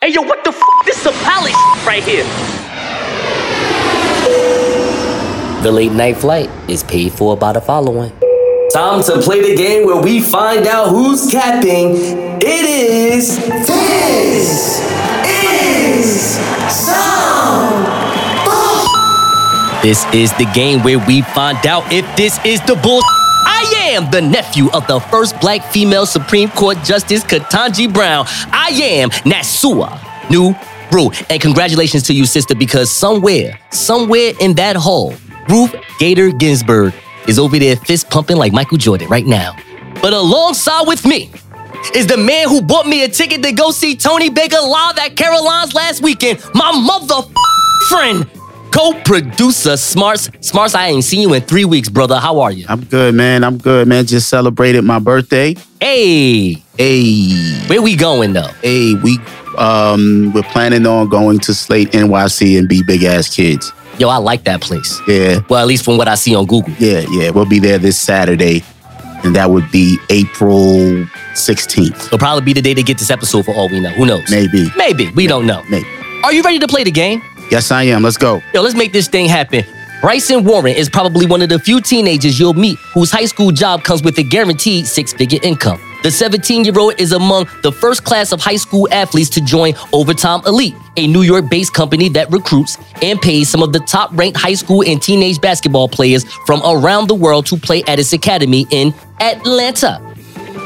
Hey, yo, what the f? This is a palace right here. The late night flight is paid for by the following. Time to play the game where we find out who's capping. It is. This is some. This is the game where we find out if this is the bull. I am the nephew of the first black female Supreme Court Justice Ketanji Brown. I am Nasua New Brew. And congratulations to you, sister, because somewhere, somewhere in that hole, Ruth Bader Ginsburg is over there fist pumping like Michael Jordan right now. But alongside with me is the man who bought me a ticket to go see Tony Baker live at Caroline's last weekend, my mother friend, co-producer Smartz. Smartz, I ain't seen you in three weeks, brother. How are you? I'm good, man. I'm good, man. Just celebrated my birthday. Hey, Hey, where we going though? hey, we um we're planning on going to Slate NYC and be big ass kids. Yo, I like that place. Yeah, Well, at least from what I see on Google. yeah, yeah. We'll be there this Saturday, and that would be April 16th. It'll probably be the day they get this episode for all we know. Who knows? Maybe. Maybe. We don't know. Maybe. Are you ready to play the game? Yes, I am. Let's go. Yo, let's make this thing happen. Bryson Warren is probably one of the few teenagers you'll meet whose high school job comes with a guaranteed six figure income. The 17 year old is among the first class of high school athletes to join Overtime Elite, a New York based company that recruits and pays some of the top ranked high school and teenage basketball players from around the world to play at its academy in Atlanta.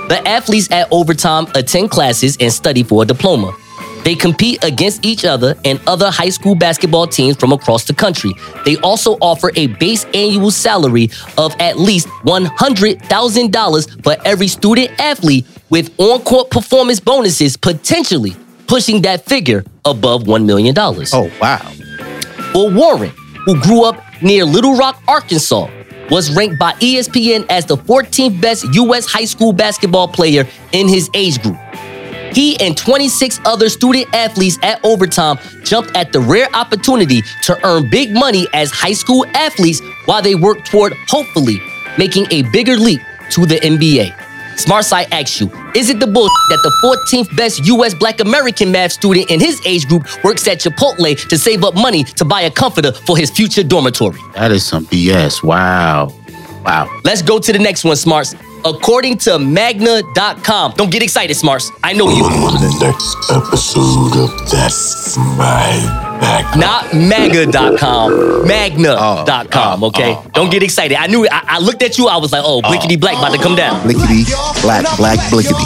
The athletes at Overtime attend classes and study for a diploma. They compete against each other and other high school basketball teams from across the country. They also offer a base annual salary of at least $100,000 for every student athlete with on court performance bonuses potentially pushing that figure above $1 million. Oh, wow. Well, Warren, who grew up near Little Rock, Arkansas, was ranked by ESPN as the 14th best U.S. high school basketball player in his age group. He and 26 other student athletes at Overtime jumped at the rare opportunity to earn big money as high school athletes while they work toward hopefully making a bigger leap to the NBA. SmartSide asks you, is it the bull that the 14th best US black American math student in his age group works at Chipotle to save up money to buy a comforter for his future dormitory? That is some BS. Wow. Wow. Let's go to the next one, Smartz. According to Magna.com, don't get excited, Smartz. I know you. on the next episode of That's My Back. Not Maga.com, Magna.com, Oh, okay? oh, Don't oh. get excited. I knew, I, I looked at you, I was like, oh, blickety black about to come down. Blickety, black, black, blickety.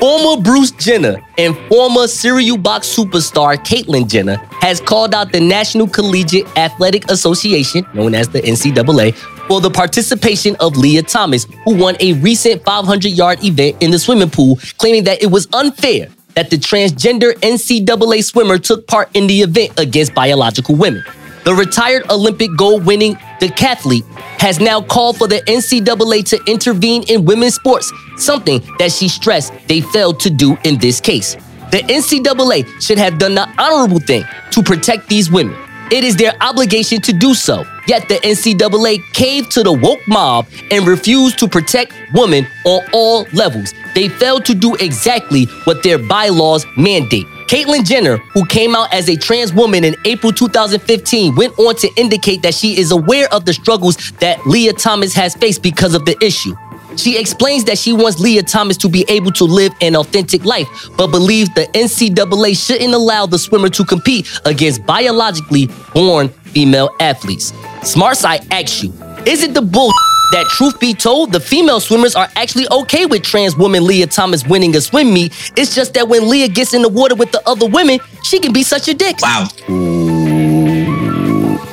Former Bruce Jenner and former cereal box superstar Caitlyn Jenner has called out the National Collegiate Athletic Association, known as the NCAA, for the participation of Lia Thomas, who won a recent 500 yard event in the swimming pool, claiming that it was unfair that the transgender NCAA swimmer took part in the event against biological women. The retired Olympic gold winning decathlete has now called for the NCAA to intervene in women's sports, something that she stressed they failed to do in this case. The NCAA should have done the honorable thing to protect these women. It is their obligation to do so. Yet the NCAA caved to the woke mob and refused to protect women on all levels. They failed to do exactly what their bylaws mandate. Caitlyn Jenner, who came out as a trans woman in April 2015, went on to indicate that she is aware of the struggles that Lia Thomas has faced because of the issue. She explains that she wants Lia Thomas to be able to live an authentic life, but believes the NCAA shouldn't allow the swimmer to compete against biologically born female athletes. SmartSide asks you, is it the bull that truth be told, the female swimmers are actually okay with trans woman Lia Thomas winning a swim meet? It's just that when Lia gets in the water with the other women, she can be such a dick. Wow.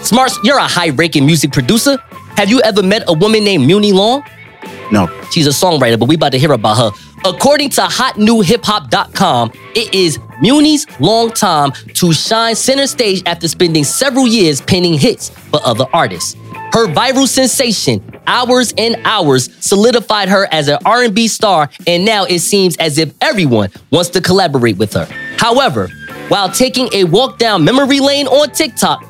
Smartz, you're a high-ranking music producer. Have you ever met a woman named Muni Long? No. She's a songwriter, but we about to hear about her. According to hotnewhiphop.com, it is Muni's long time to shine center stage after spending several years penning hits for other artists. Her viral sensation, Hours and Hours, solidified her as an R&B star, and now it seems as if everyone wants to collaborate with her. However, while taking a walk down memory lane on TikTok,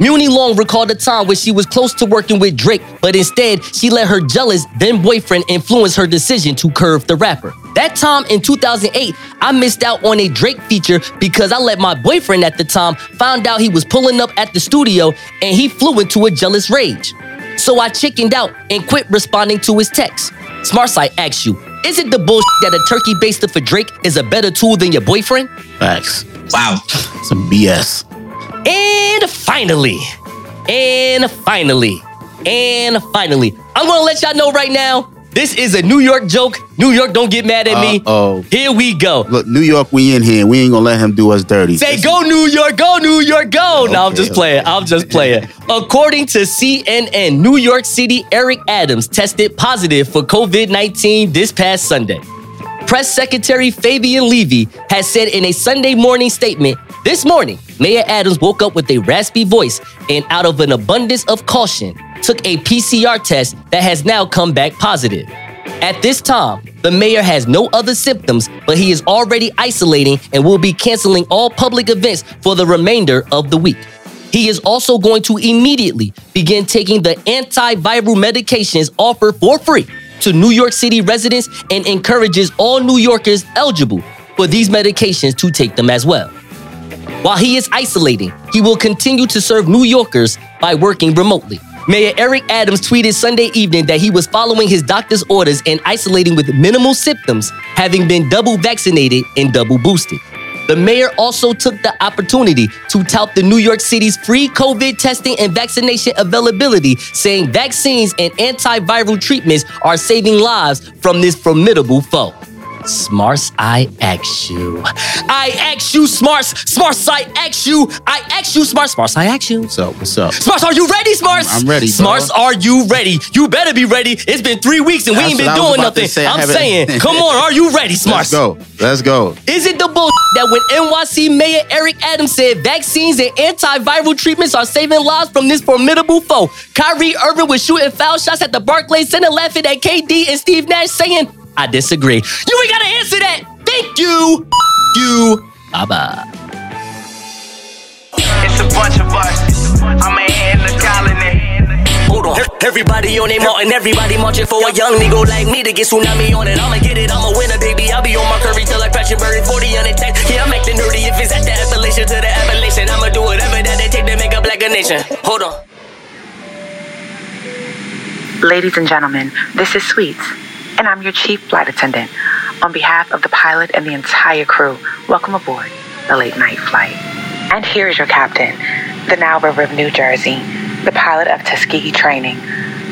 Muni Long recalled a time when she was close to working with Drake, but instead she let her jealous then boyfriend influence her decision to curve the rapper. That time in 2008, I missed out on a Drake feature because I let my boyfriend at the time find out he was pulling up at the studio and he flew into a jealous rage. So I chickened out and quit responding to his texts. SmartSight asks you, is it the bullshit that a turkey baster for Drake is a better tool than your boyfriend? Facts. Wow. Some BS. And finally, and finally, and finally, I'm gonna let y'all know right now. This is a New York joke. New York, don't get mad at me. Uh-oh. Here we go. Look, New York, we in here. We ain't gonna let him do us dirty. Say go New York, go New York, go. no, I'm just okay. playing. I'm just playing. According to CNN, New York City Eric Adams tested positive for COVID-19 this past Sunday. Press Secretary Fabien Levy has said in a Sunday morning statement, this morning, Mayor Adams woke up with a raspy voice and out of an abundance of caution, took a PCR test that has now come back positive. At this time, the mayor has no other symptoms, but he is already isolating and will be canceling all public events for the remainder of the week. He is also going to immediately begin taking the antiviral medications offered for free to New York City residents and encourages all New Yorkers eligible for these medications to take them as well. While he is isolating, he will continue to serve New Yorkers by working remotely. Mayor Eric Adams tweeted Sunday evening that he was following his doctor's orders and isolating with minimal symptoms, having been double vaccinated and double boosted. The mayor also took the opportunity to tout the New York City's free COVID testing and vaccination availability, saying vaccines and antiviral treatments are saving lives from this formidable foe. Smartz, I ask you. I ask you, Smartz. Smartz, I ask you. I ask you, Smartz. Smartz, I ask you. What's up? What's up? Smartz, are you ready, Smartz? I'm- I'm ready, bro. Smartz, are you ready? You better be ready. It's been three weeks and we That's ain't been what I was doing nothing. say. I'm saying, come on, are you ready, Smartz? Let's go. Let's go. Is it the bull that when NYC Mayor Eric Adams said vaccines and antiviral treatments are saving lives from this formidable foe? Kyrie Irving was shooting foul shots at the Barclays Center, laughing at KD and Steve Nash, saying, "I disagree." You ain't gotta answer that. Thank you. You. Bye bye. It's a bunch of us. I'm in the colony. Hold on. Everybody on their mountain, everybody marching for a young nigga like me to get tsunami on it. I'ma get it, I'ma win it, baby. I'll be on my curry till I crash and bury 40 on it. Yeah, I'm acting nerdy if it's at the Appalachian to the Appalachian. I'ma do whatever that they take to make a black a nation. Hold on. Ladies and gentlemen, this is Sweets, and I'm your chief flight attendant. On behalf of the pilot and the entire crew, welcome aboard the late night flight. And here is your captain, the Nile River of New Jersey, the pilot of Tuskegee Training,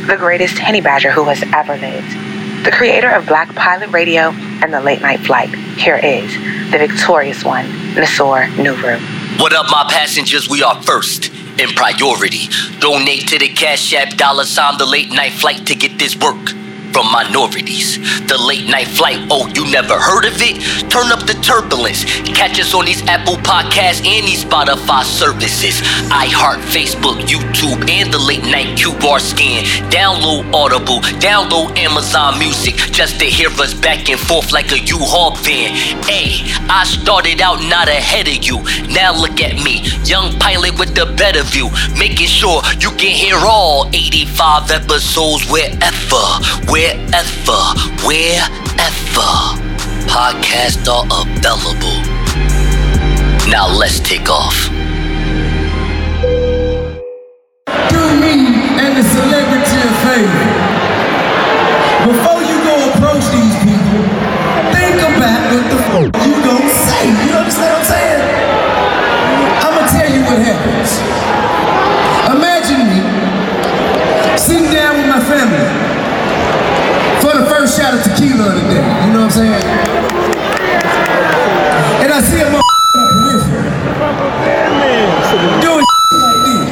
the greatest Henny Badger who has ever lived, the creator of Black Pilot Radio and the Late Night Flight. Here is the victorious one, Nasor Nuru. What up, my passengers? We are first in priority. Donate to the Cash App dollar sign the late night flight to get this work from minorities. The late night flight, oh, you never heard of it? Turn up the turbulence. Catch us on these Apple Podcasts and these Spotify services. iHeart, Facebook, YouTube, and the late night QR scan. Download Audible, download Amazon Music just to hear us back and forth like a U-Haul van. Hey, I started out not ahead of you. Now look at me, young pilot with the better view, making sure you can hear all 85 episodes wherever, wherever, wherever wherever podcasts are available. Now let's take off. do me and the celebrity a favor. Before you go approach these people, think about what the fuck you gonna say. You understand what I'm saying? I'ma tell you what happens. Imagine me sitting down with my family shot of tequila of the day. You know what I'm saying? And I see a motherfucker on the doing like this.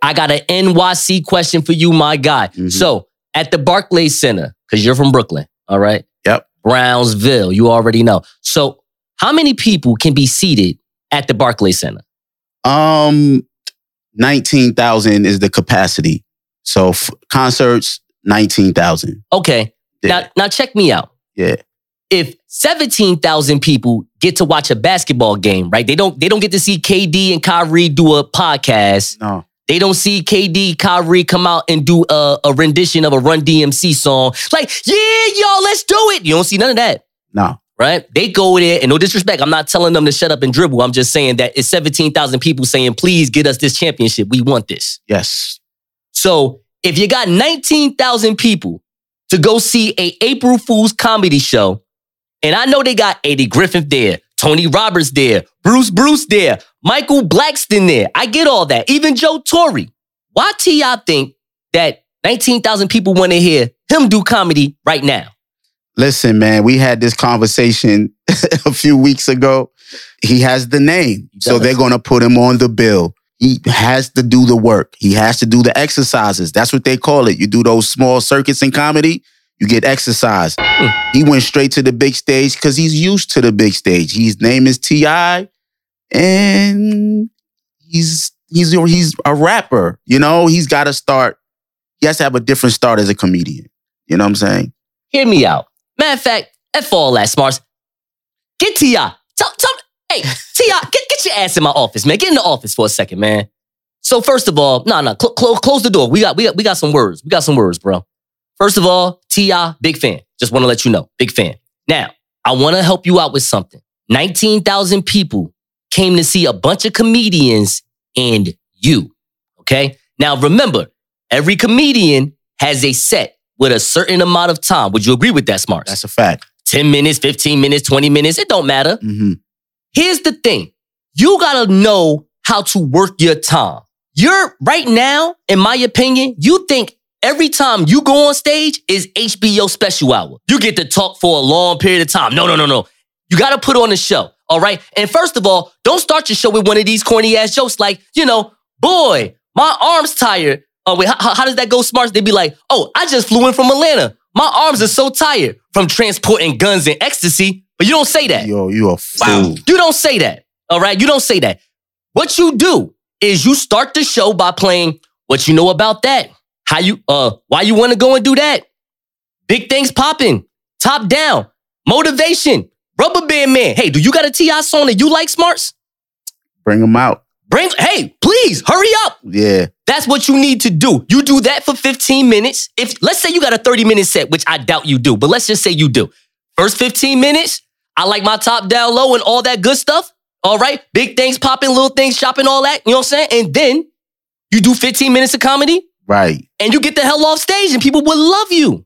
I got an NYC question for you, my guy. Mm-hmm. So at the Barclays Center, because you're from Brooklyn, all right? Yep. Brownsville, you already know. So how many people can be seated at the Barclays Center? Um, nineteen thousand is the capacity. So f- concerts, nineteen thousand. Okay. Yeah. Now, now check me out. Yeah. If 17,000 people get to watch a basketball game, right? They don't they don't get to see KD and Kyrie do a podcast. No. They don't see KD, Kyrie come out and do a, a rendition of a Run DMC song. Like, yeah, y'all, let's do it. You don't see none of that, No. Right? They go there, and no disrespect, I'm not telling them to shut up and dribble. I'm just saying that it's 17,000 people saying, please get us this championship. We want this. Yes. So if you got 19,000 people to go see a April Fool's comedy show, and I know they got Eddie Griffin there, Tony Roberts there, Bruce Bruce there, Michael Blackson there. I get all that. Even Joe Torry. Why T.I. think that 19,000 people want to hear him do comedy right now? Listen, man, we had this conversation a few weeks ago. He has the name. So they're going to put him on the bill. He has to do the work. He has to do the exercises. That's what they call it. You do those small circuits in comedy, you get exercise. Hmm. He went straight to the big stage because he's used to the big stage. His name is T.I. and he's he's he's a rapper. You know, he's got to start. He has to have a different start as a comedian. You know what I'm saying? Hear me out. Matter of fact, F all that, Smartz. Get T.I. Tell, tell, hey, T.I., get, get your ass in my office, man. Get in the office for a second, man. So first of all, no, no, cl- cl- close the door. We got, we got, we got some words. We got some words, bro. First of all, T.I., big fan. Just want to let you know, big fan. Now, I want to help you out with something. 19,000 people came to see a bunch of comedians and you. Okay. Now, remember, every comedian has a set with a certain amount of time. Would you agree with that, Smartz? That's a fact. 10 minutes, 15 minutes, 20 minutes. It don't matter. hmm Here's the thing. You gotta know how to work your time. You're right now, in my opinion, you think every time you go on stage is HBO special hour. You get to talk for a long period of time. No, no, no, no. You gotta put on a show. All right. And first of all, don't start your show with one of these corny ass jokes like, you know, boy, my arm's tired. Oh, wait, how, how does that go, Smartz? They'd be like, oh, I just flew in from Atlanta. My arms are so tired from transporting guns and ecstasy. But you don't say that. Yo, you a fool. You don't say that. All right. You don't say that. What you do is you start the show by playing what you know about that. How you uh why you want to go and do that? Big things popping, top down, motivation, rubber band man. Hey, do you got a TI song that you like, Smartz? Bring them out. Bring hey, please hurry up. Yeah. That's what you need to do. You do that for 15 minutes. If let's say you got a 30 minute set, which I doubt you do, but let's just say you do. First 15 minutes, I like my top down low and all that good stuff. All right. Big things popping, little things shopping, all that. You know what I'm saying? And then you do 15 minutes of comedy Right. and you get the hell off stage and people will love you.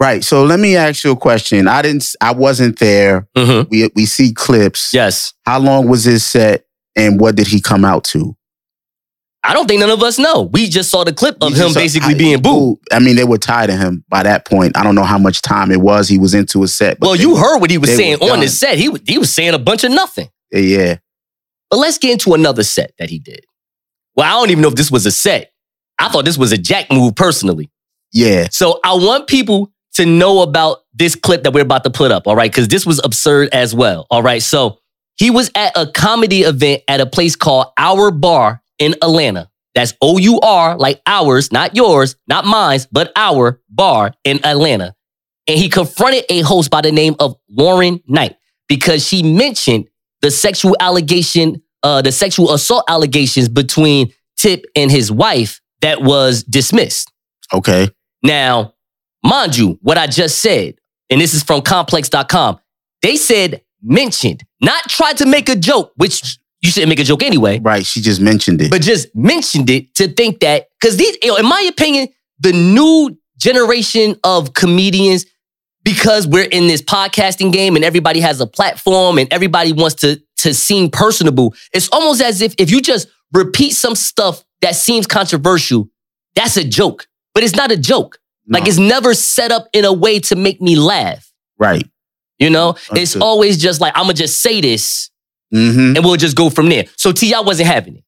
Right. So let me ask you a question. I didn't I wasn't there. Mm-hmm. We we see clips. Yes. How long was this set and what did he come out to? I don't think none of us know. We just saw the clip of him saw- basically I- being booed. I mean, they were tired of him by that point. I don't know how much time it was. He was into a set. but Well, they you heard what he was saying on his set. He, was- he was saying a bunch of nothing. Yeah. But let's get into another set that he did. Well, I don't even know if this was a set. I thought this was a jack move personally. Yeah. So I want people to know about this clip that we're about to put up, all right? Because this was absurd as well, all right? So he was at a comedy event at a place called Our Bar in Atlanta. That's O U R, like ours, not yours, not mine's, but our bar in Atlanta. And he confronted a host by the name of Lauren Knight because she mentioned the sexual allegation, uh, the sexual assault allegations between Tip and his wife that was dismissed. Okay. Now, mind you, what I just said, and this is from complex.com, they said mentioned, not tried to make a joke, which you shouldn't make a joke anyway, Right. She just mentioned it. but just mentioned it to think that, because these, you know, in my opinion, the new generation of comedians, because we're in this podcasting game and everybody has a platform and everybody wants to, to seem personable, it's almost as if if you just repeat some stuff that seems controversial, that's a joke. But it's not a joke. Like it's never set up in a way to make me laugh. right. You know, it's always just like, I'm gonna just say this Mm-hmm. and we'll just go from there. So T.I. wasn't having it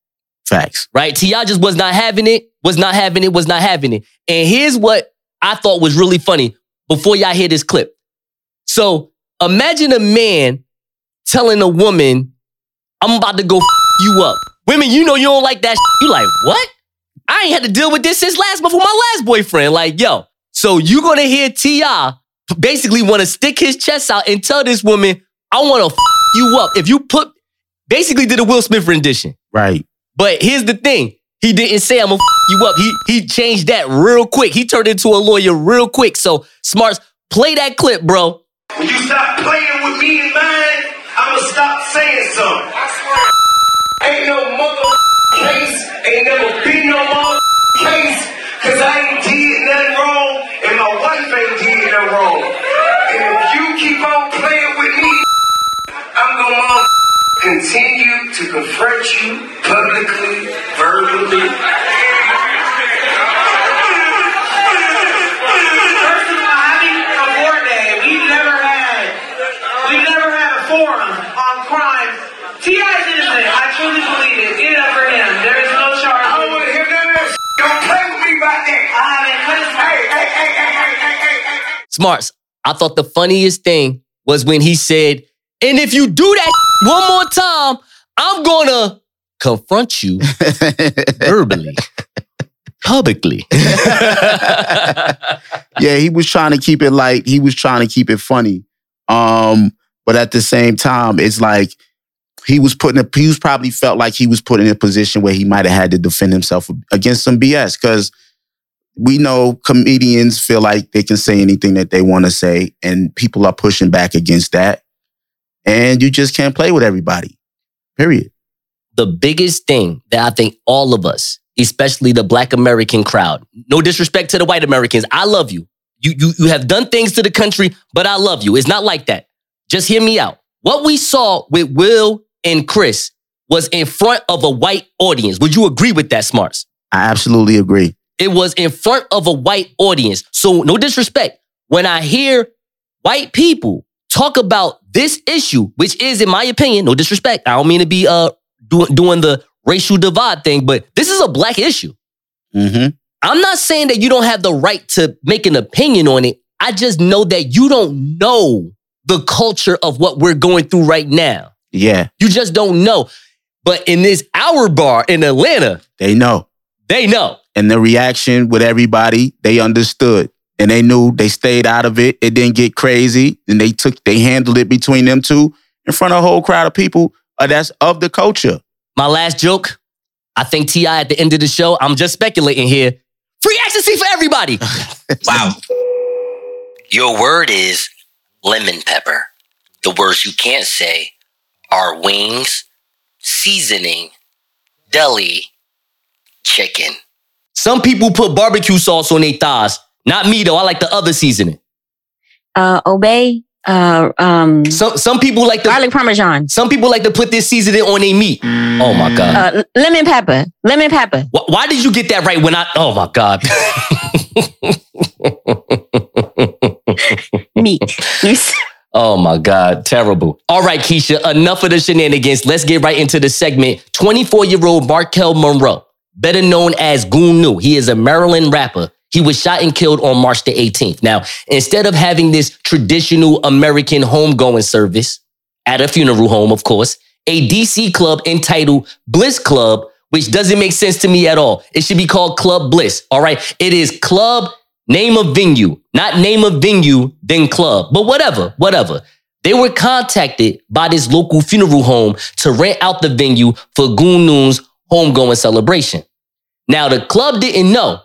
Facts. right? T.I. just was not having it, was not having it, was not having it. And here's what I thought was really funny before y'all hear this clip. So imagine a man telling a woman, I'm about to go f- you up. Women, you know you don't like that. You like, what? I ain't had to deal with this since last before my last boyfriend. Like, yo. So you gonna hear T.I. basically want to stick his chest out and tell this woman, I want to f- you up. If you put basically did a Will Smith rendition. Right. But here's the thing. He didn't say I'm gonna f- you up. He he changed that real quick. He turned into a lawyer real quick. So Smartz, play that clip, bro. When you stop playing with me and mine, I'ma stop saying something. I swear. Ain't no continue to confront you publicly, verbally. First of all, happy Award Day. We've never had, we've never had a forum on crime. T.I. is innocent. I truly believe it. Get it up for him. There is no charge. I don't wanna hear none of that. Don't play with me about that. I haven't cut Hey, hey, hey, hey, hey, hey, hey, hey. Smartz, I thought the funniest thing was when he said, and if you do that one more time, I'm gonna confront you verbally, publicly. yeah, he was trying to keep it light. He was trying to keep it funny. Um, but at the same time, it's like he was putting a, he was probably felt like he was put in a position where he might have had to defend himself against some BS. Cause we know comedians feel like they can say anything that they want to say, and people are pushing back against that. And you just can't play with everybody. Period. the biggest thing that I think all of us, especially the black American crowd, no disrespect to the white Americans, I love you. You, you, you have done things to the country, but I love you. It's not like that. Just hear me out. What we saw with Will and Chris was in front of a white audience. Would you agree with that, Smartz? I absolutely agree. It was in front of a white audience. So, no disrespect. When I hear white people talk about this issue, which is, in my opinion, no disrespect. I don't mean to be uh doing doing the racial divide thing, but this is a black issue. hmm I'm not saying that you don't have the right to make an opinion on it. I just know that you don't know the culture of what we're going through right now. Yeah, You just don't know. But in this Our Bar in Atlanta, they know. they know. and the reaction with everybody, they understood and they knew they stayed out of it. It didn't get crazy, and they took they handled it between them two in front of a whole crowd of people uh, that's of the culture. My last joke, I think T.I. at the end of the show, I'm just speculating here. Free ecstasy for everybody. Wow. Your word is lemon pepper. The words you can't say are wings, seasoning, deli, chicken. Some people put barbecue sauce on their thighs. Not me though. I like the other seasoning. Uh, obey. Uh, um, Some some people like the garlic parmesan. some people like to put this seasoning on their meat. Oh my god. Uh, lemon pepper. Lemon pepper. Wh- Why did you get that right when I? Oh my god. Meat. Oh my God, terrible. All right, Keisha, enough of the shenanigans. Let's get right into the segment. 24 year old Markel Monroe, better known as Goonew. He is a Maryland rapper. He was shot and killed on March the 18th. Now, instead of having this traditional American homegoing service at a funeral home, of course, a DC club entitled Bliss Club, which doesn't make sense to me at all. It should be called Club Bliss. All right. It is club name of venue, not name of venue, then club, but whatever, whatever. They were contacted by this local funeral home to rent out the venue for Goonew's homegoing celebration. Now, the club didn't know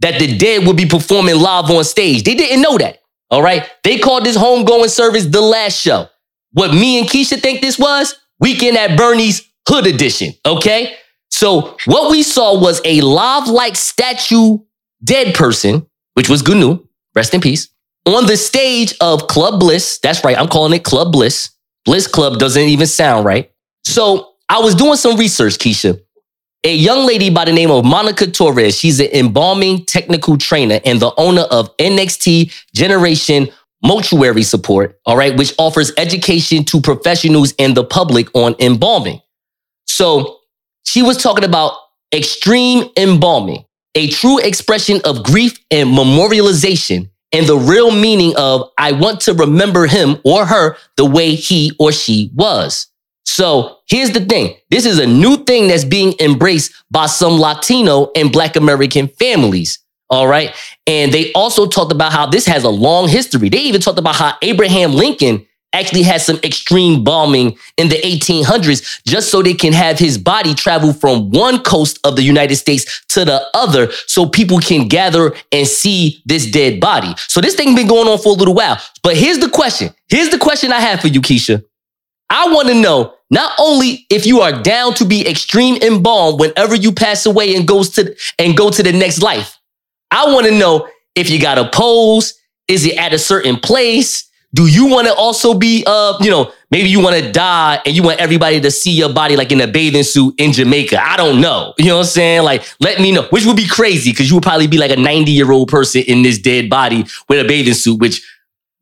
that the dead would be performing live on stage. They didn't know that. All right. They called this homegoing service the last show. What me and Keisha think this was? Weekend at Bernie's Hood Edition. Okay. So what we saw was a live like statue dead person, which was Gnu, rest in peace, on the stage of Club Bliss. That's right. I'm calling it Club Bliss. Bliss Club doesn't even sound right. So I was doing some research, Keisha. A young lady by the name of Monica Torres, she's an embalming technical trainer and the owner of NXT Generation Mortuary Support, all right, which offers education to professionals and the public on embalming. So she was talking about extreme embalming, a true expression of grief and memorialization, and the real meaning of I want to remember him or her the way he or she was. So here's the thing. This is a new thing that's being embraced by some Latino and Black American families. All right. And they also talked about how this has a long history. They even talked about how Abraham Lincoln actually had some extreme bombing in the 1800s just so they can have his body travel from one coast of the United States to the other so people can gather and see this dead body. So this thing been going on for a little while. But here's the question. Here's the question I have for you, Keisha. I want to know not only if you are down to be extreme embalmed whenever you pass away and goes to and go to the next life. I want to know if you got a pose. Is it at a certain place? Do you want to also be, uh, you know, maybe you want to die and you want everybody to see your body like in a bathing suit in Jamaica? I don't know. You know what I'm saying? Like, let me know, which would be crazy because you would probably be like a 90 year old person in this dead body with a bathing suit, which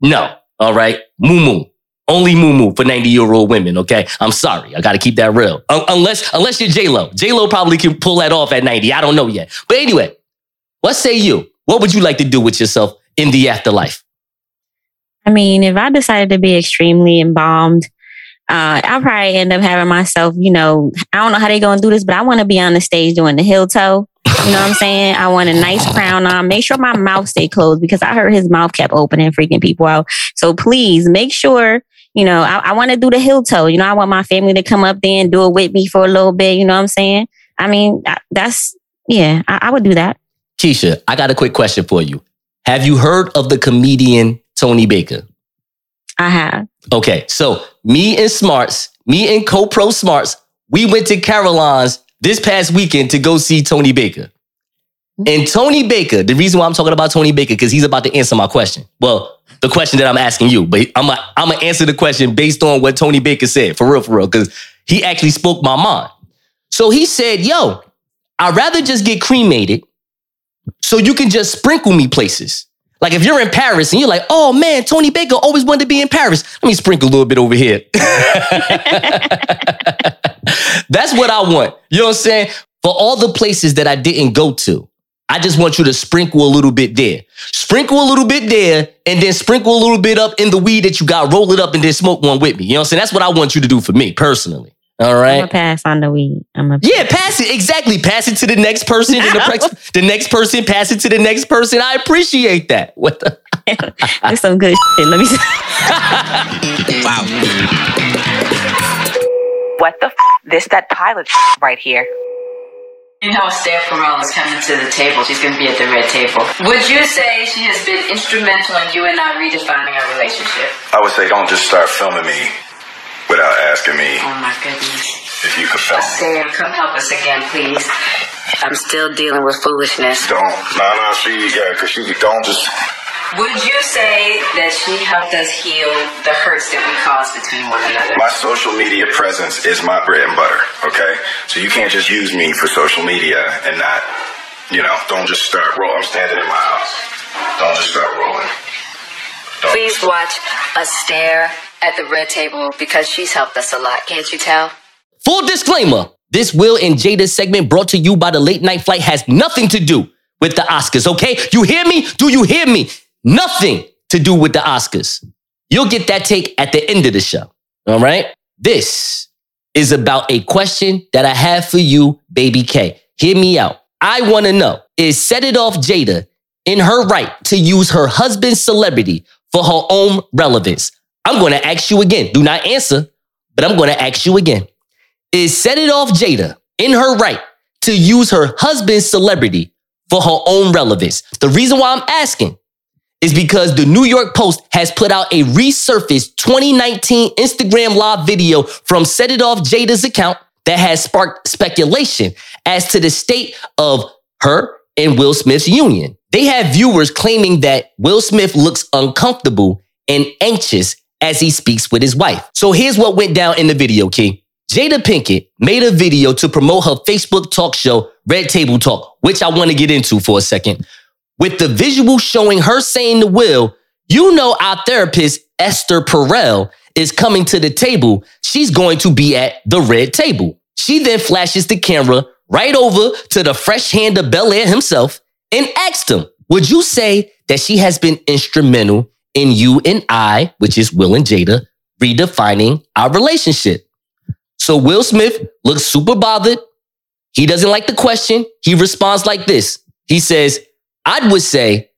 no. All right. Moo moo. Only moo moo for 90 year old women. Okay. I'm sorry. I got to keep that real. Un- unless, unless you're J Lo. J Lo probably can pull that off at 90. I don't know yet. But anyway, what say you? What would you like to do with yourself in the afterlife? I mean, if I decided to be extremely embalmed, uh, I'll probably end up having myself, you know, I don't know how they're going to do this, but I want to be on the stage doing the heel toe. You know what I'm saying? I want a nice crown on. Make sure my mouth stay closed because I heard his mouth kept opening, freaking people out. So please make sure, you know, I, I want to do the heel toe. You know, I want my family to come up there and do it with me for a little bit. You know what I'm saying? I mean, that's, yeah, I, I would do that. Keisha, I got a quick question for you. Have you heard of the comedian Tony Baker? I have. Okay, so me and Smartz, me and Co-Pro Smartz, we went to Caroline's this past weekend to go see Tony Baker. And mm-hmm. Tony Baker, the reason why I'm talking about Tony Baker, because he's about to answer my question. Well, the question that I'm asking you, but I'm gonna I'm gonna answer the question based on what Tony Baker said, for real, for real, because he actually spoke my mind. So he said, yo, I'd rather just get cremated so you can just sprinkle me places. Like if you're in Paris and you're like, oh man, Tony Baker always wanted to be in Paris. Let me sprinkle a little bit over here. That's what I want. You know what I'm saying? For all the places that I didn't go to, I just want you to sprinkle a little bit there. Sprinkle a little bit there, and then sprinkle a little bit up in the weed that you got, roll it up, and then smoke one with me. You know what I'm saying? That's what I want you to do for me personally. All right. I'm gonna pass on the weed. I'm a Yeah, pass it. Exactly. Pass it to the next person. And the, prex- the next person, pass it to the next person. I appreciate that. What the? That's some good shit. Let me see. What the f? This that pilot right here. You know, Esther Perel is coming to the table. She's going to be at the red table. Would you say she has been instrumental in you and I redefining our relationship? I would say don't just start filming me without asking me Oh my goodness. if you could film me. Come help us again, please. I'm still dealing with foolishness. Don't. No, no, she, yeah, because she don't just. Would you say that she helped us heal the hurts that we caused between one another? My social media presence is my bread and butter, okay? So you can't just use me for social media and not, you know, don't just start rolling. I'm standing in my house. Don't just start rolling. Please watch us stare at the red table because she's helped us a lot. Can't you tell? Full disclaimer this Will and Jada segment brought to you by the late night flight has nothing to do with the Oscars, okay? You hear me? Do you hear me? Nothing to do with the Oscars. You'll get that take at the end of the show, all right? This is about a question that I have for you, baby K. Hear me out. I want to know is Set It Off Jada in her right to use her husband's celebrity for her own relevance? I'm going to ask you again. Do not answer, but I'm going to ask you again. Is Set It Off Jada in her right to use her husband's celebrity for her own relevance? The reason why I'm asking is because the New York Post has put out a resurfaced 2019 Instagram live video from Set It Off Jada's account that has sparked speculation as to the state of her and Will Smith's union. They have viewers claiming that Will Smith looks uncomfortable and anxious as he speaks with his wife. So here's what went down in the video, Key. Jada Pinkett made a video to promote her Facebook talk show, Red Table Talk, which I want to get into for a second with the visual showing her saying to Will, you know, our therapist, Esther Perel, is coming to the table. She's going to be at the red table. She then flashes the camera right over to the fresh hand of Bel Air himself and asked him, Would you say that she has been instrumental in you and I, which is Will and Jada, redefining our relationship? So Will Smith looks super bothered. He doesn't like the question. He responds like this. He says, I would say,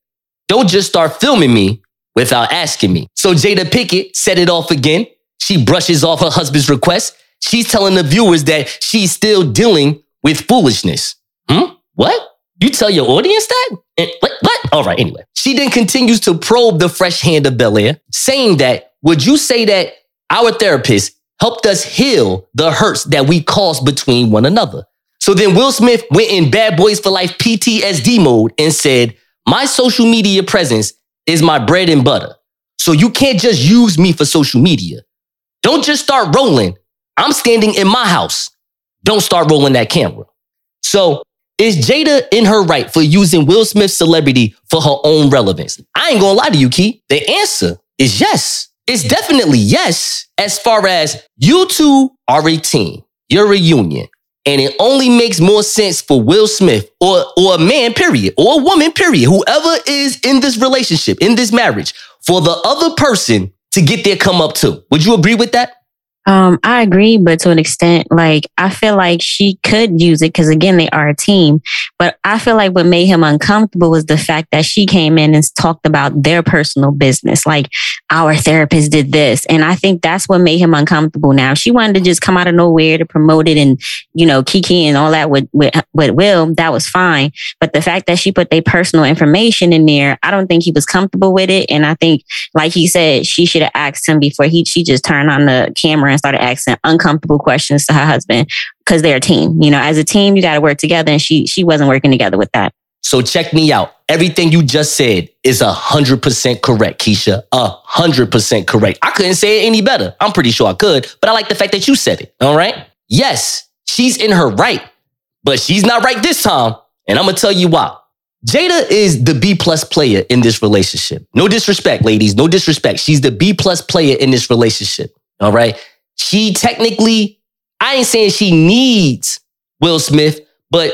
don't just start filming me without asking me. So Jada Pinkett set it off again. She brushes off her husband's request. She's telling the viewers that she's still dealing with foolishness. Hmm? What? You tell your audience that? What? What? All right, anyway. She then continues to probe the fresh hand of Bel Air, saying that, would you say that our therapist helped us heal the hurts that we caused between one another? So then Will Smith went in Bad Boys for Life PTSD mode and said, My social media presence is my bread and butter. So you can't just use me for social media. Don't just start rolling. I'm standing in my house. Don't start rolling that camera. So is Jada in her right for using Will Smith's celebrity for her own relevance? I ain't gonna lie to you, Key. The answer is yes. It's definitely yes, as far as you two are a team. You're a union. And it only makes more sense for Will Smith or, or a man, period, or a woman, period, whoever is in this relationship, in this marriage, for the other person to get their come up too. Would you agree with that? Um, I agree, but to an extent, like I feel like she could use it because again, they are a team. But I feel like what made him uncomfortable was the fact that she came in and talked about their personal business, like our therapist did this, and I think that's what made him uncomfortable. Now, if she wanted to just come out of nowhere to promote it and you know Kiki and all that with with, with Will, that was fine. But the fact that she put their personal information in there, I don't think he was comfortable with it, and I think, like he said, she should have asked him before he she just turned on the camera and started asking uncomfortable questions to her husband because they're a team. You know, as a team, you got to work together, and she she wasn't working together with that. So check me out. Everything you just said is a hundred percent correct, Keisha. A hundred percent correct. I couldn't say it any better. I'm pretty sure I could, but I like the fact that you said it. All right. Yes, she's in her right, but she's not right this time. And I'm gonna tell you why. Jada is the B plus player in this relationship. No disrespect, ladies. No disrespect. She's the B plus player in this relationship. All right. She technically, I ain't saying she needs Will Smith, but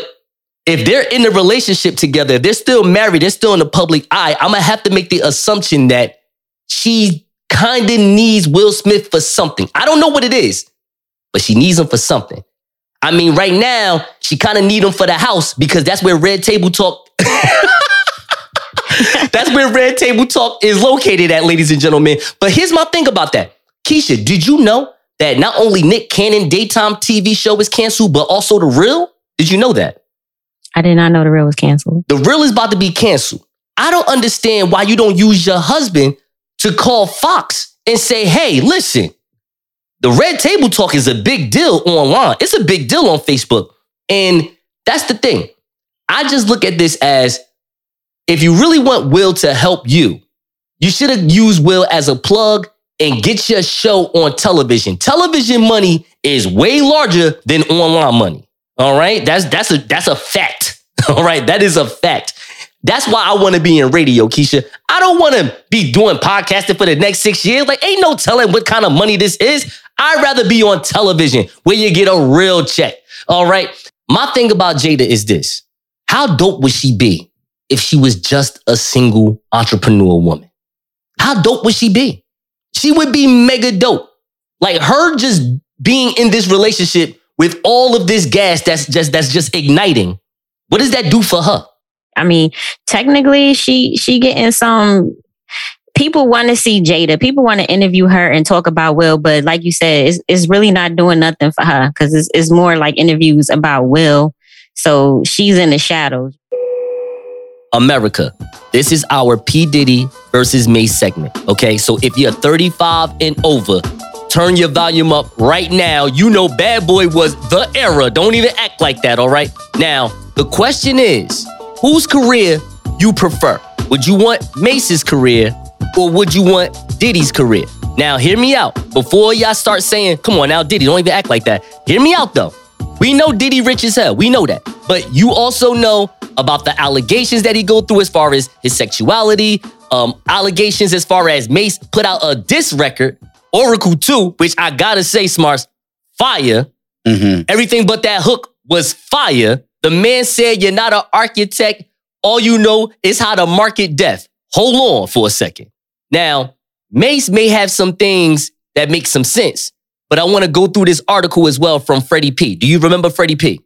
if they're in a relationship together, they're still married, they're still in the public eye, I'm gonna have to make the assumption that she kind of needs Will Smith for something. I don't know what it is, but she needs him for something. I mean, right now, she kind of need him for the house because that's where Red Table Talk. that's where Red Table Talk is located at, ladies and gentlemen. But here's my thing about that. Keisha, did you know that not only Nick Cannon daytime TV show is canceled, but also The Real? Did you know that? I did not know the real was canceled. The Real is about to be canceled. I don't understand why you don't use your husband to call Fox and say, hey, listen, the Red Table Talk is a big deal online. It's a big deal on Facebook. And that's the thing. I just look at this as if you really want Will to help you, you should have used Will as a plug and get your show on television. Television money is way larger than online money. All right? That's that's a that's a fact. All right? That is a fact. That's why I want to be in radio, Keisha. I don't want to be doing podcasting for the next six years. Like, ain't no telling what kind of money this is. I'd rather be on television where you get a real check. All right. My thing about Jada is this. How dope would she be if she was just a single entrepreneur woman? How dope would she be? She would be mega dope. Like her just being in this relationship with all of this gas that's just that's just igniting. What does that do for her? I mean, technically, she she getting some. People want to see Jada. People want to interview her and talk about Will, but like you said, it's, it's really not doing nothing for her because it's, it's more like interviews about Will. So she's in the shadows. America, this is our P. Diddy versus Mase segment. Okay, so if you're 35 and over, turn your volume up right now. You know Bad Boy was the era. Don't even act like that, all right? Now, the question is whose career you prefer? Would you want Mase's career or would you want Diddy's career? Now, hear me out. Before y'all start saying, come on now, Diddy, don't even act like that. Hear me out though. We know Diddy rich as hell. We know that. But you also know about the allegations that he go through as far as his sexuality, um, allegations as far as Mase put out a diss record, Oracle 2, which I gotta say, Smartz, fire. Everything but that hook was fire. The man said, You're not an architect. All you know is how to market death. Hold on for a second. Now, Mase may have some things that make some sense, but I want to go through this article as well from Freddie P. Do you remember Freddie P?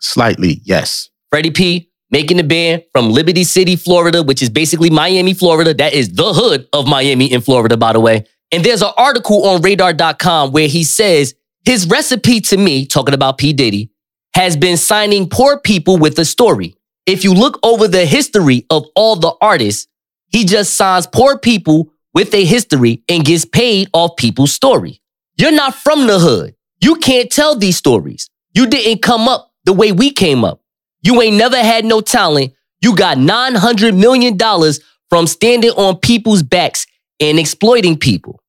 Slightly, yes. Freddie P making the band from Liberty City, Florida, which is basically Miami, Florida. That is the hood of Miami in Florida, by the way. And there's an article on radar.com where he says his recipe to me, talking about P. Diddy, has been signing poor people with a story. If you look over the history of all the artists, he just signs poor people with a history and gets paid off people's story. You're not from the hood. You can't tell these stories. You didn't come up the way we came up. You ain't never had no talent. You got $900 million from standing on people's backs and exploiting people.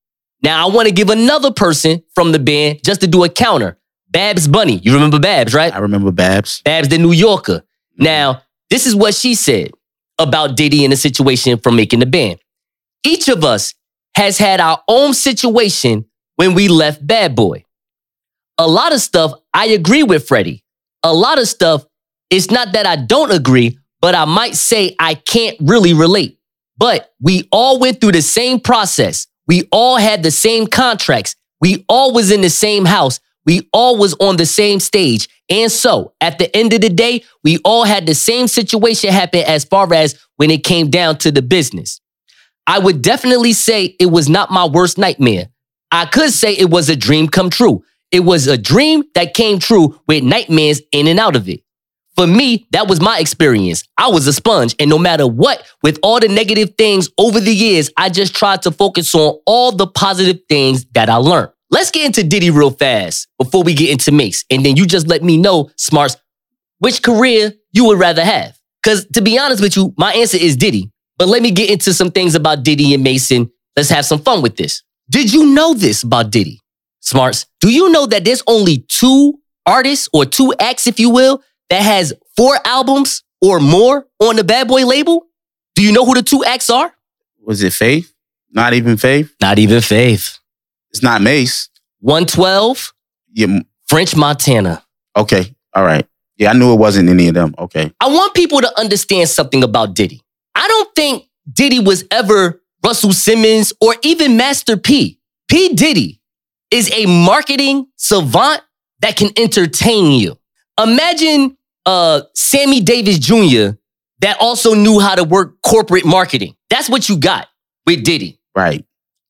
Now, I want to give another person from the band just to do a counter. Babs Bunny. You remember Babs, right? I remember Babs. Babs, the New Yorker. Mm-hmm. Now, this is what she said about Diddy and the situation from making the band. Each of us has had our own situation when we left Bad Boy. A lot of stuff I agree with Freddie. A lot of stuff, it's not that I don't agree, but I might say I can't really relate. But we all went through the same process. We all had the same contracts. We all was in the same house. We all was on the same stage. And so at the end of the day, we all had the same situation happen as far as when it came down to the business. I would definitely say it was not my worst nightmare. I could say it was a dream come true. It was a dream that came true with nightmares in and out of it. For me, that was my experience. I was a sponge, and no matter what, with all the negative things over the years, I just tried to focus on all the positive things that I learned. Let's get into Diddy real fast before we get into Mase. And then you just let me know, Smartz, which career you would rather have. Because to be honest with you, my answer is Diddy. But let me get into some things about Diddy and Mason. Let's have some fun with this. Did you know this about Diddy? Smartz, do you know that there's only two artists or two acts, if you will, that has four albums or more on the Bad Boy label? Do you know who the two acts are? Was it Faith? Not even Faith? Not even Faith. It's not Mase. 112, Yeah. French Montana. Okay. All right. Yeah, I knew it wasn't any of them. Okay. I want people to understand something about Diddy. I don't think Diddy was ever Russell Simmons or even Master P. P. Diddy is a marketing savant that can entertain you. Imagine uh, Sammy Davis Jr. that also knew how to work corporate marketing. That's what you got with Diddy. Right.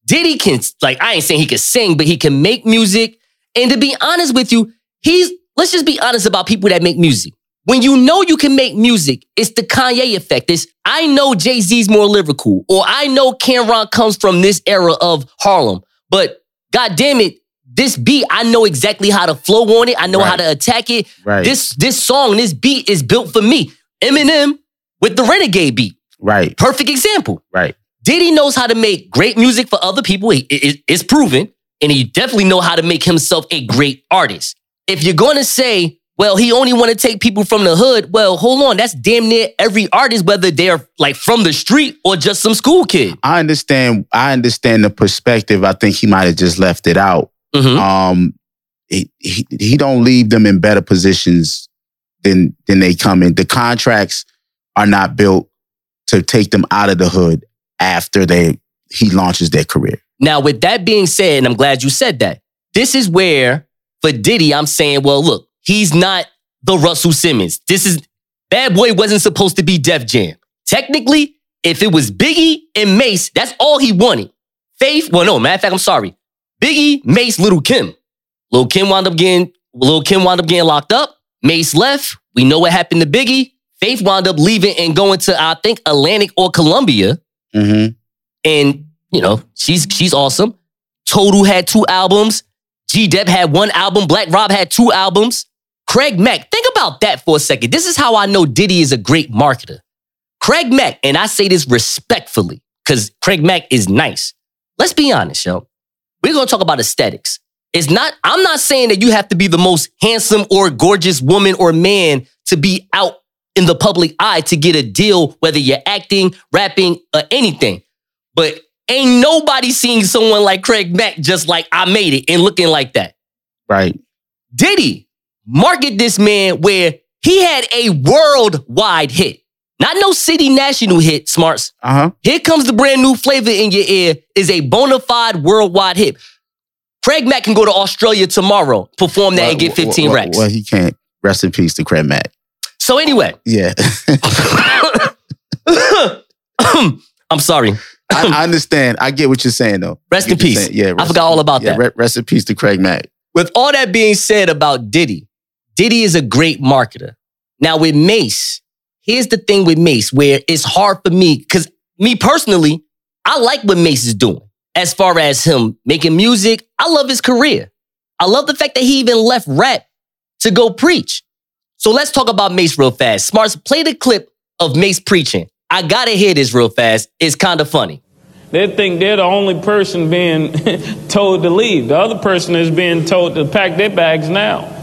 Diddy can, like, I ain't saying he can sing, but he can make music. And to be honest with you, he's, let's just be honest about people that make music. When you know you can make music, it's the Kanye effect. It's, I know Jay Z's more lyrical, or I know Cam'ron comes from this era of Harlem, but God damn it, this beat, I know exactly how to flow on it. I know how to attack it. Right. This, this song, this beat is built for me. Eminem with the Renegade beat. Right. Perfect example. Right. Diddy knows how to make great music for other people. It- it- it's proven. And he definitely know how to make himself a great artist. If you're going to say, well, he only want to take people from the hood, well, hold on. That's damn near every artist, whether they're like from the street or just some school kid. I understand. I understand the perspective. I think he might have just left it out. Mhm. Um, he, he he don't leave them in better positions than than they come in. The contracts are not built to take them out of the hood after they he launches their career. Now, with that being said, and I'm glad you said that, this is where for Diddy, I'm saying, well, look, he's not the Russell Simmons. This is Bad Boy wasn't supposed to be Def Jam. Technically, if it was Biggie and Mase, that's all he wanted. Faith, well, no, matter of fact, I'm sorry. Biggie, Mase, Little Kim. Little Kim wound up getting, Little Kim wound up getting locked up. Mase left. We know what happened to Biggie. Faith wound up leaving and going to, I think, Atlantic or Columbia Mm-hmm. and you know she's she's awesome. Total had two albums. G Dep had one album. Black Rob had two albums. Craig Mack, think about that for a second. This is how I know Diddy is a great marketer. Craig Mack, and I say this respectfully because Craig Mack is nice. Let's be honest, yo. We're gonna talk about aesthetics. It's not, I'm not saying that you have to be the most handsome or gorgeous woman or man to be out in the public eye to get a deal, whether you're acting, rapping, or anything. But ain't nobody seeing someone like Craig Mack just like I made it and looking like that. Right. Diddy market this man where he had a worldwide hit. Not no city national hit, Smartz. Uh-huh. Here comes the brand new flavor in your ear is a bona fide worldwide hit. Craig Mack can go to Australia tomorrow, perform that and get 15 well, racks. Well, he can't. Rest in peace to Craig Mack. So anyway, Yeah. I'm sorry. I, I understand. I get what you're saying though. Rest in get what you're peace. saying. Yeah. I forgot all about yeah, that. Rest in peace to Craig Mack. With all that being said about Diddy, Diddy is a great marketer. Now with Mase, here's the thing with Mase where it's hard for me because me personally, I like what Mase is doing as far as him making music. I love his career. I love the fact that he even left rap to go preach. So let's talk about Mase real fast. Smartz, play the clip of Mase preaching. I gotta hear this real fast. It's kind of funny. They think they're the only person being told to leave. The other person is being told to pack their bags now.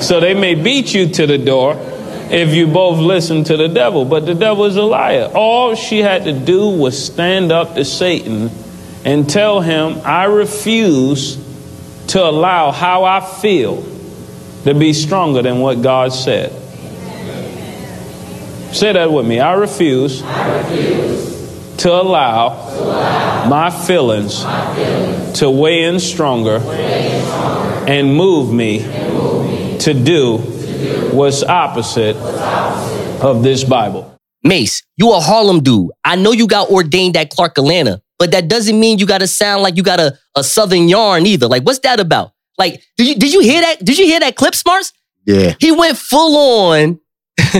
So they may beat you to the door if you both listen to the devil, but the devil is a liar. All she had to do was stand up to Satan and tell him, I refuse to allow how I feel to be stronger than what God said. Say that with me. I refuse, to allow, my, feelings to weigh in stronger, and move me, to do what's opposite of this Bible. Mase, you a Harlem dude. I know you got ordained at Clark Atlanta, but that doesn't mean you got to sound like you got a, a Southern yarn either. Like, what's that about? Like, did you did you hear that? Did you hear that clip, Smartz? Yeah. He went full on.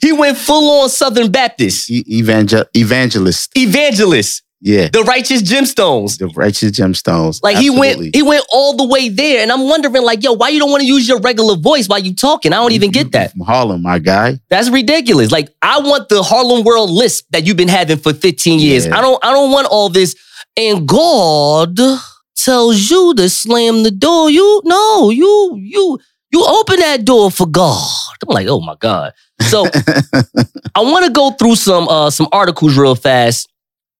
he went full on Southern Baptist. E- Evangel- evangelist. Evangelist. Yeah. The righteous gemstones. The righteous gemstones. Like Absolutely. he went he went all the way there. And I'm wondering, like, yo, why you don't want to use your regular voice while you talking? I don't even get that. From Harlem, my guy. That's ridiculous. Like I want the Harlem World lisp that you've been having for 15 years. Yeah. I don't I don't want all this. And God tells you to slam the door. You no, you you you open that door for God. I'm like, oh my God. So I want to go through some uh some articles real fast.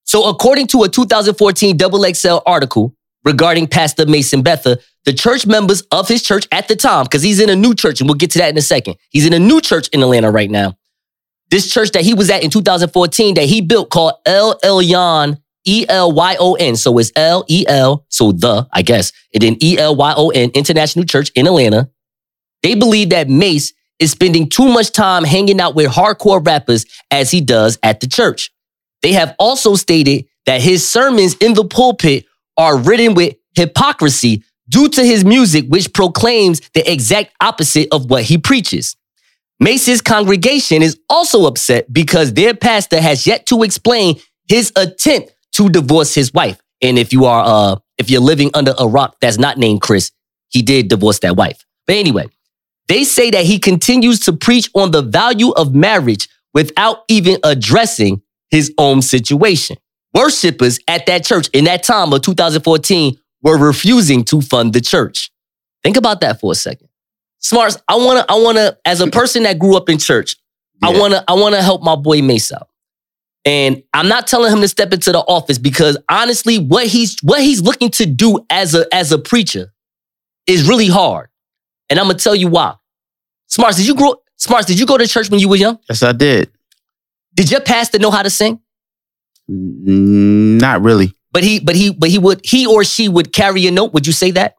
So according to a 2014 Double XL article regarding Pastor Mason Betha, the church members of his church at the time, because he's in a new church, and we'll get to that in a second. He's in a new church in Atlanta right now. This church that he was at in 2014 that he built called El Elyon, E L Y O N. So it's L E L, so the, I guess, and then E L Y O N, International Church in Atlanta. They believe that Mase is spending too much time hanging out with hardcore rappers as he does at the church. They have also stated that his sermons in the pulpit are written with hypocrisy due to his music, which proclaims the exact opposite of what he preaches. Mase's congregation is also upset because their pastor has yet to explain his attempt to divorce his wife. And if you are, uh, if you're living under a rock that's not named Chris, he did divorce that wife. But anyway, they say that he continues to preach on the value of marriage without even addressing his own situation. Worshippers at that church in that time of 2014 were refusing to fund the church. Think about that for a second. Smartz, I wanna, I wanna, as a person that grew up in church, I wanna, I wanna help my boy Mase out. And I'm not telling him to step into the office because honestly, what he's what he's looking to do as a as a preacher is really hard. And I'm gonna tell you why. Smartz, did you grow Smartz, did you go to church when you were young? Yes, I did. Did your pastor know how to sing? Not really. But he, but he, but he would, he or she would carry a note. Would you say that?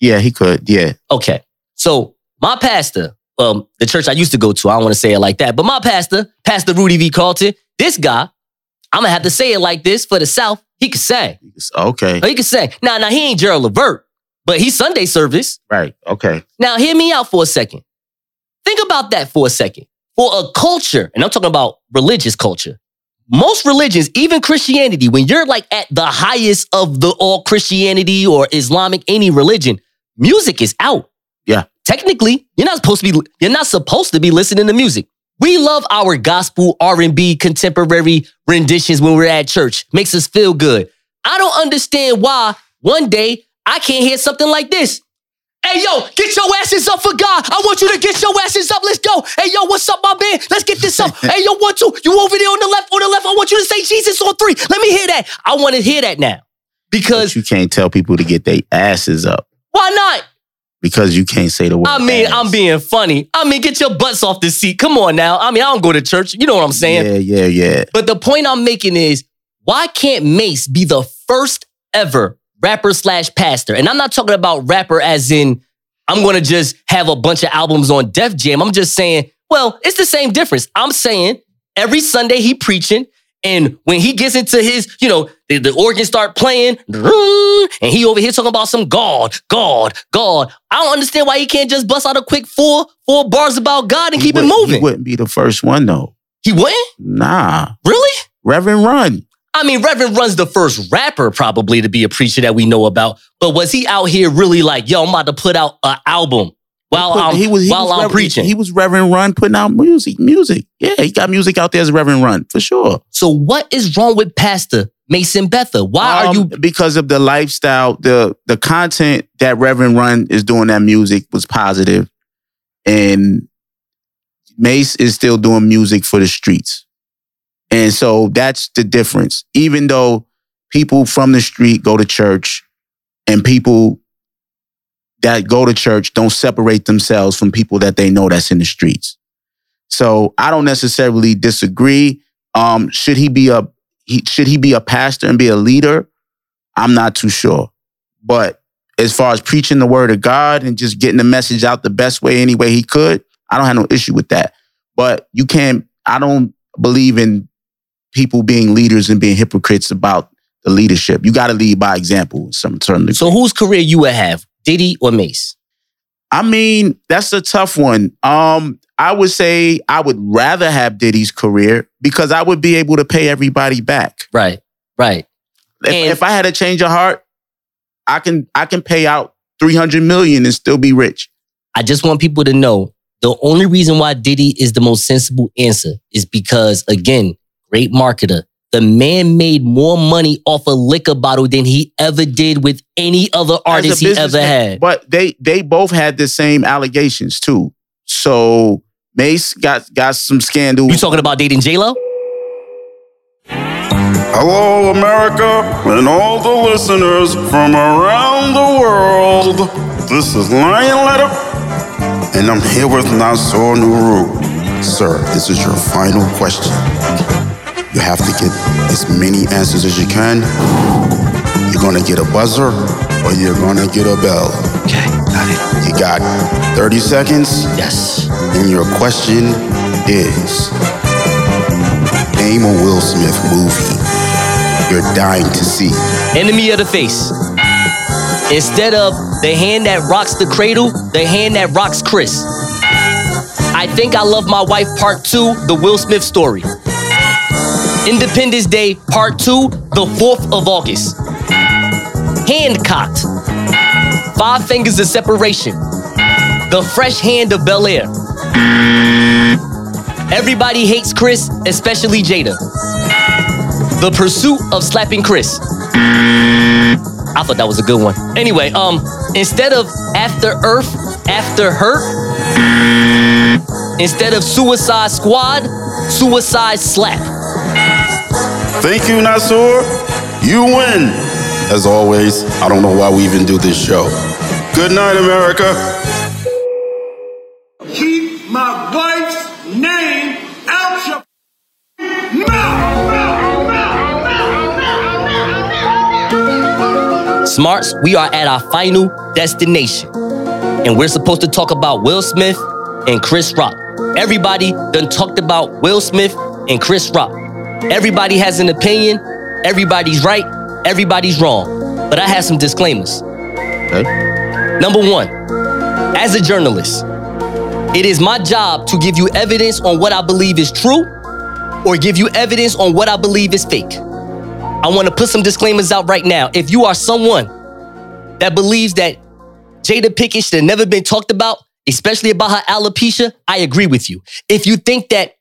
Yeah, he could. Yeah. Okay. So my pastor, um, the church I used to go to, I don't want to say it like that, but my pastor, Pastor Rudy V. Carlton, this guy, I'm gonna have to say it like this for the South. He could sing. Okay. Oh, He could sing. Now, now he ain't Gerald Levert, but he's Sunday service. Right. Okay. Now, hear me out for a second. Think about that for a second. For a culture, and I'm talking about religious culture, most religions, even Christianity, when you're like at the highest of the all Christianity or Islamic, any religion, music is out. Yeah. Technically, you're not supposed to be, you're not supposed to be listening to music. We love our gospel, R&B, contemporary renditions when we're at church. Makes us feel good. I don't understand why one day I can't hear something like this. Hey, yo, get your asses up for God. I want you to get your asses up. Let's go. Hey, yo, what's up, my man? Let's get this up. hey, yo, one, two. You over there on the left, on the left. I want you to say Jesus on three. Let me hear that. I want to hear that now. Because But you can't tell people to get their asses up why not? because you can't say the word. I mean, ass. I'm being funny. I mean, get your butts off the seat. Come on now. I mean, I don't go to church. You know what I'm saying? Yeah, yeah, yeah. But the point I'm making is why can't Mase be the first ever rapper slash pastor? And I'm not talking about rapper as in I'm gonna just have a bunch of albums on Def Jam. I'm just saying, well, it's the same difference. I'm saying every Sunday he preaching, and when he gets into his, you know, the, the organ start playing, and he over here talking about some God, God, God. I don't understand why he can't just bust out a quick four, four bars about God and keep it moving. He wouldn't be the first one though. He wouldn't? Nah. Really? Reverend Run. I mean, Reverend Run's the first rapper probably to be a preacher that we know about. But was he out here really like, yo, I'm about to put out an album while I'm he was, he while was I'm Reverend- preaching? He was Reverend Run putting out music. Music. Yeah, he got music out there as Reverend Run for sure. So what is wrong with Pastor Mason Betha? Why are Um, you because of the lifestyle, the the content that Reverend Run is doing that music was positive, and Mase is still doing music for the streets, and so that's the difference. Even though people from the street go to church, and people that go to church don't separate themselves from people that they know that's in the streets. So I don't necessarily disagree. Um, should he be a he, should he be a pastor and be a leader? I'm not too sure. But as far as preaching the word of God and just getting the message out the best way, any way he could, I don't have no issue with that. But you can't, I don't believe in people being leaders and being hypocrites about the leadership. You got to lead by example in some certain degree. so whose career you would have? Diddy or Mase? I mean, that's a tough one. Um, I would say I would rather have Diddy's career because I would be able to pay everybody back. Right, right. If, if I had a change of heart, I can I can pay out 300 million and still be rich. I just want people to know the only reason why Diddy is the most sensible answer is because, again, great marketer. The man made more money off a liquor bottle than he ever did with any other artist he ever had. But they they both had the same allegations too. So Mase got got some scandal. You talking about dating J Lo? Hello, America, and all the listeners from around the world. This is Lion Letter, and I'm here with Nasor Nuru. Sir, this is your final question. You have to get as many answers as you can. You're gonna get a buzzer, or you're gonna get a bell. Okay, got it. You got 30 seconds. Yes. And your question is Name a Will Smith movie you're dying to see. Enemy of the face. Instead of the hand that rocks the cradle, the hand that rocks Chris. I think I love my wife, part two, the Will Smith story. Independence Day, part two, the 4th of August. Handcocked. Five fingers of separation. The fresh hand of Bel Air. Everybody hates Chris, especially Jada. The pursuit of slapping Chris. I thought that was a good one. Anyway, um, instead of after Earth, after hurt, instead of Suicide Squad, Suicide Slap. Thank you, Nasur. You win. As always, I don't know why we even do this show. Good night, America. Keep my wife's name out your mouth. Smarts, we are at our final destination. And we're supposed to talk about Will Smith and Chris Rock. Everybody done talked about Will Smith and Chris Rock. Everybody has an opinion. Everybody's right. Everybody's wrong. But I have some disclaimers. Number one, as a journalist, it is my job to give you evidence on what I believe is true or give you evidence on what I believe is fake. I want to put some disclaimers out right now. If you are someone that believes that Jada Pinkett should have never been talked about, especially about her alopecia, I agree with you. If you think that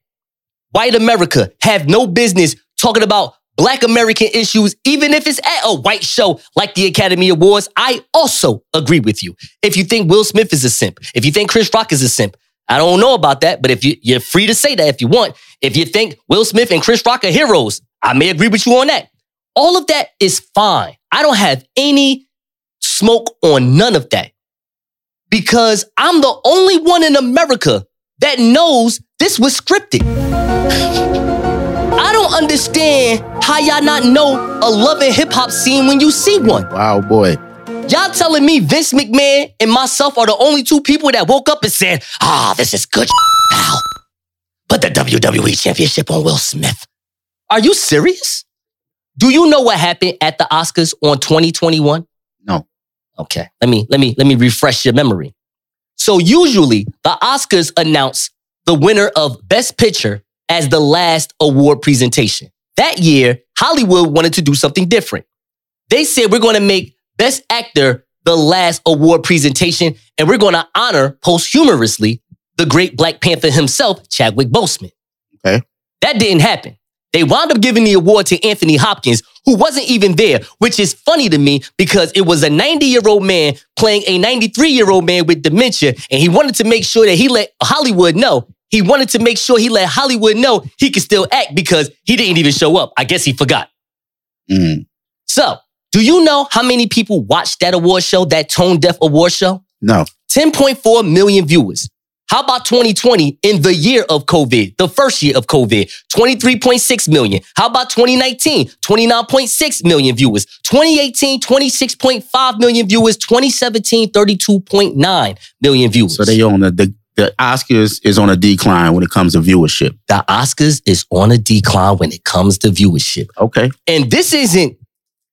white America have no business talking about black American issues, even if it's at a white show like the Academy Awards, I also agree with you. If you think Will Smith is a simp, if you think Chris Rock is a simp, I don't know about that, but if you, you're free to say that if you want. If you think Will Smith and Chris Rock are heroes, I may agree with you on that. All of that is fine. I don't have any smoke on none of that because I'm the only one in America that knows this was scripted. I don't understand how y'all not know a loving hip hop scene when you see one. Wow, boy. Y'all telling me Vince McMahon and myself are the only two people that woke up and said, ah, this is good, pal. Put the WWE Championship on Will Smith. Are you serious? Do you know what happened at the Oscars on 2021? No. Okay. Let me let me let me refresh your memory. So usually the Oscars announce the winner of Best Picture as the last award presentation. That year, Hollywood wanted to do something different. They said we're going to make Best Actor the last award presentation and we're going to honor posthumously the great Black Panther himself, Chadwick Boseman. Okay. That didn't happen. They wound up giving the award to Anthony Hopkins, who wasn't even there, which is funny to me because it was a 90 year old man playing a 93 year old man with dementia. And he wanted to make sure that he let Hollywood know. He wanted to make sure he let Hollywood know he could still act because he didn't even show up. I guess he forgot. Mm. So, do you know how many people watched that award show, that tone deaf award show? No. 10.4 million viewers. How about 2020 in the year of COVID, the first year of COVID? 23.6 million. How about 2019? 29.6 million viewers. 2018, 26.5 million viewers. 2017, 32.9 million viewers. So they on the, the the Oscars is on a decline when it comes to viewership. The Oscars is on a decline when it comes to viewership. Okay. And this isn't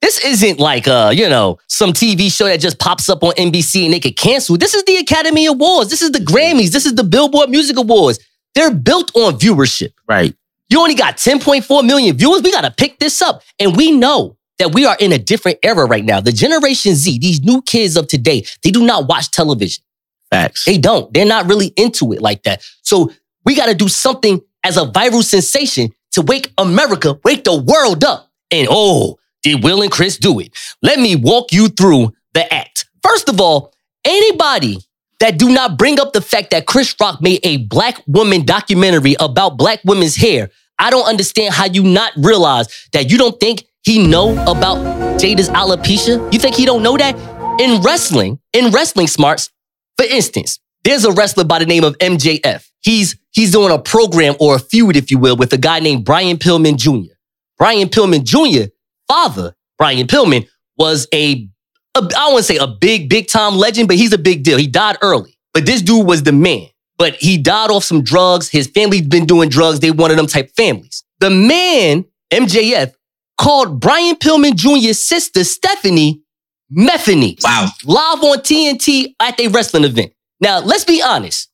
this isn't like uh, you know, some TV show that just pops up on NBC and they could cancel. This is the Academy Awards. This is the Grammys. This is the Billboard Music Awards. They're built on viewership. Right. You only got 10.4 million viewers. We got to pick this up. And we know that we are in a different era right now. The Generation Z, these new kids of today, they do not watch television. Facts. They don't. They're not really into it like that. So we got to do something as a viral sensation to wake America, wake the world up. And oh, did Will and Chris do it? Let me walk you through the act. First of all, anybody that do not bring up the fact that Chris Rock made a black woman documentary about black women's hair, I don't understand how you not realize that you don't think he know about Jada's alopecia. You think he don't know that? In wrestling, in wrestling Smartz, for instance, there's a wrestler by the name of MJF. He's he's doing a program or a feud, if you will, with a guy named Brian Pillman Jr. Brian Pillman Jr. father, Brian Pillman, was a, a I don't want to say a big, big time legend, but he's a big deal. He died early. But this dude was the man. But he died off some drugs. His family's been doing drugs. They one of them type families. The man, MJF, called Brian Pillman Jr.'s sister, Stephanie, Methany. Wow. Live on TNT at a wrestling event. Now, let's be honest.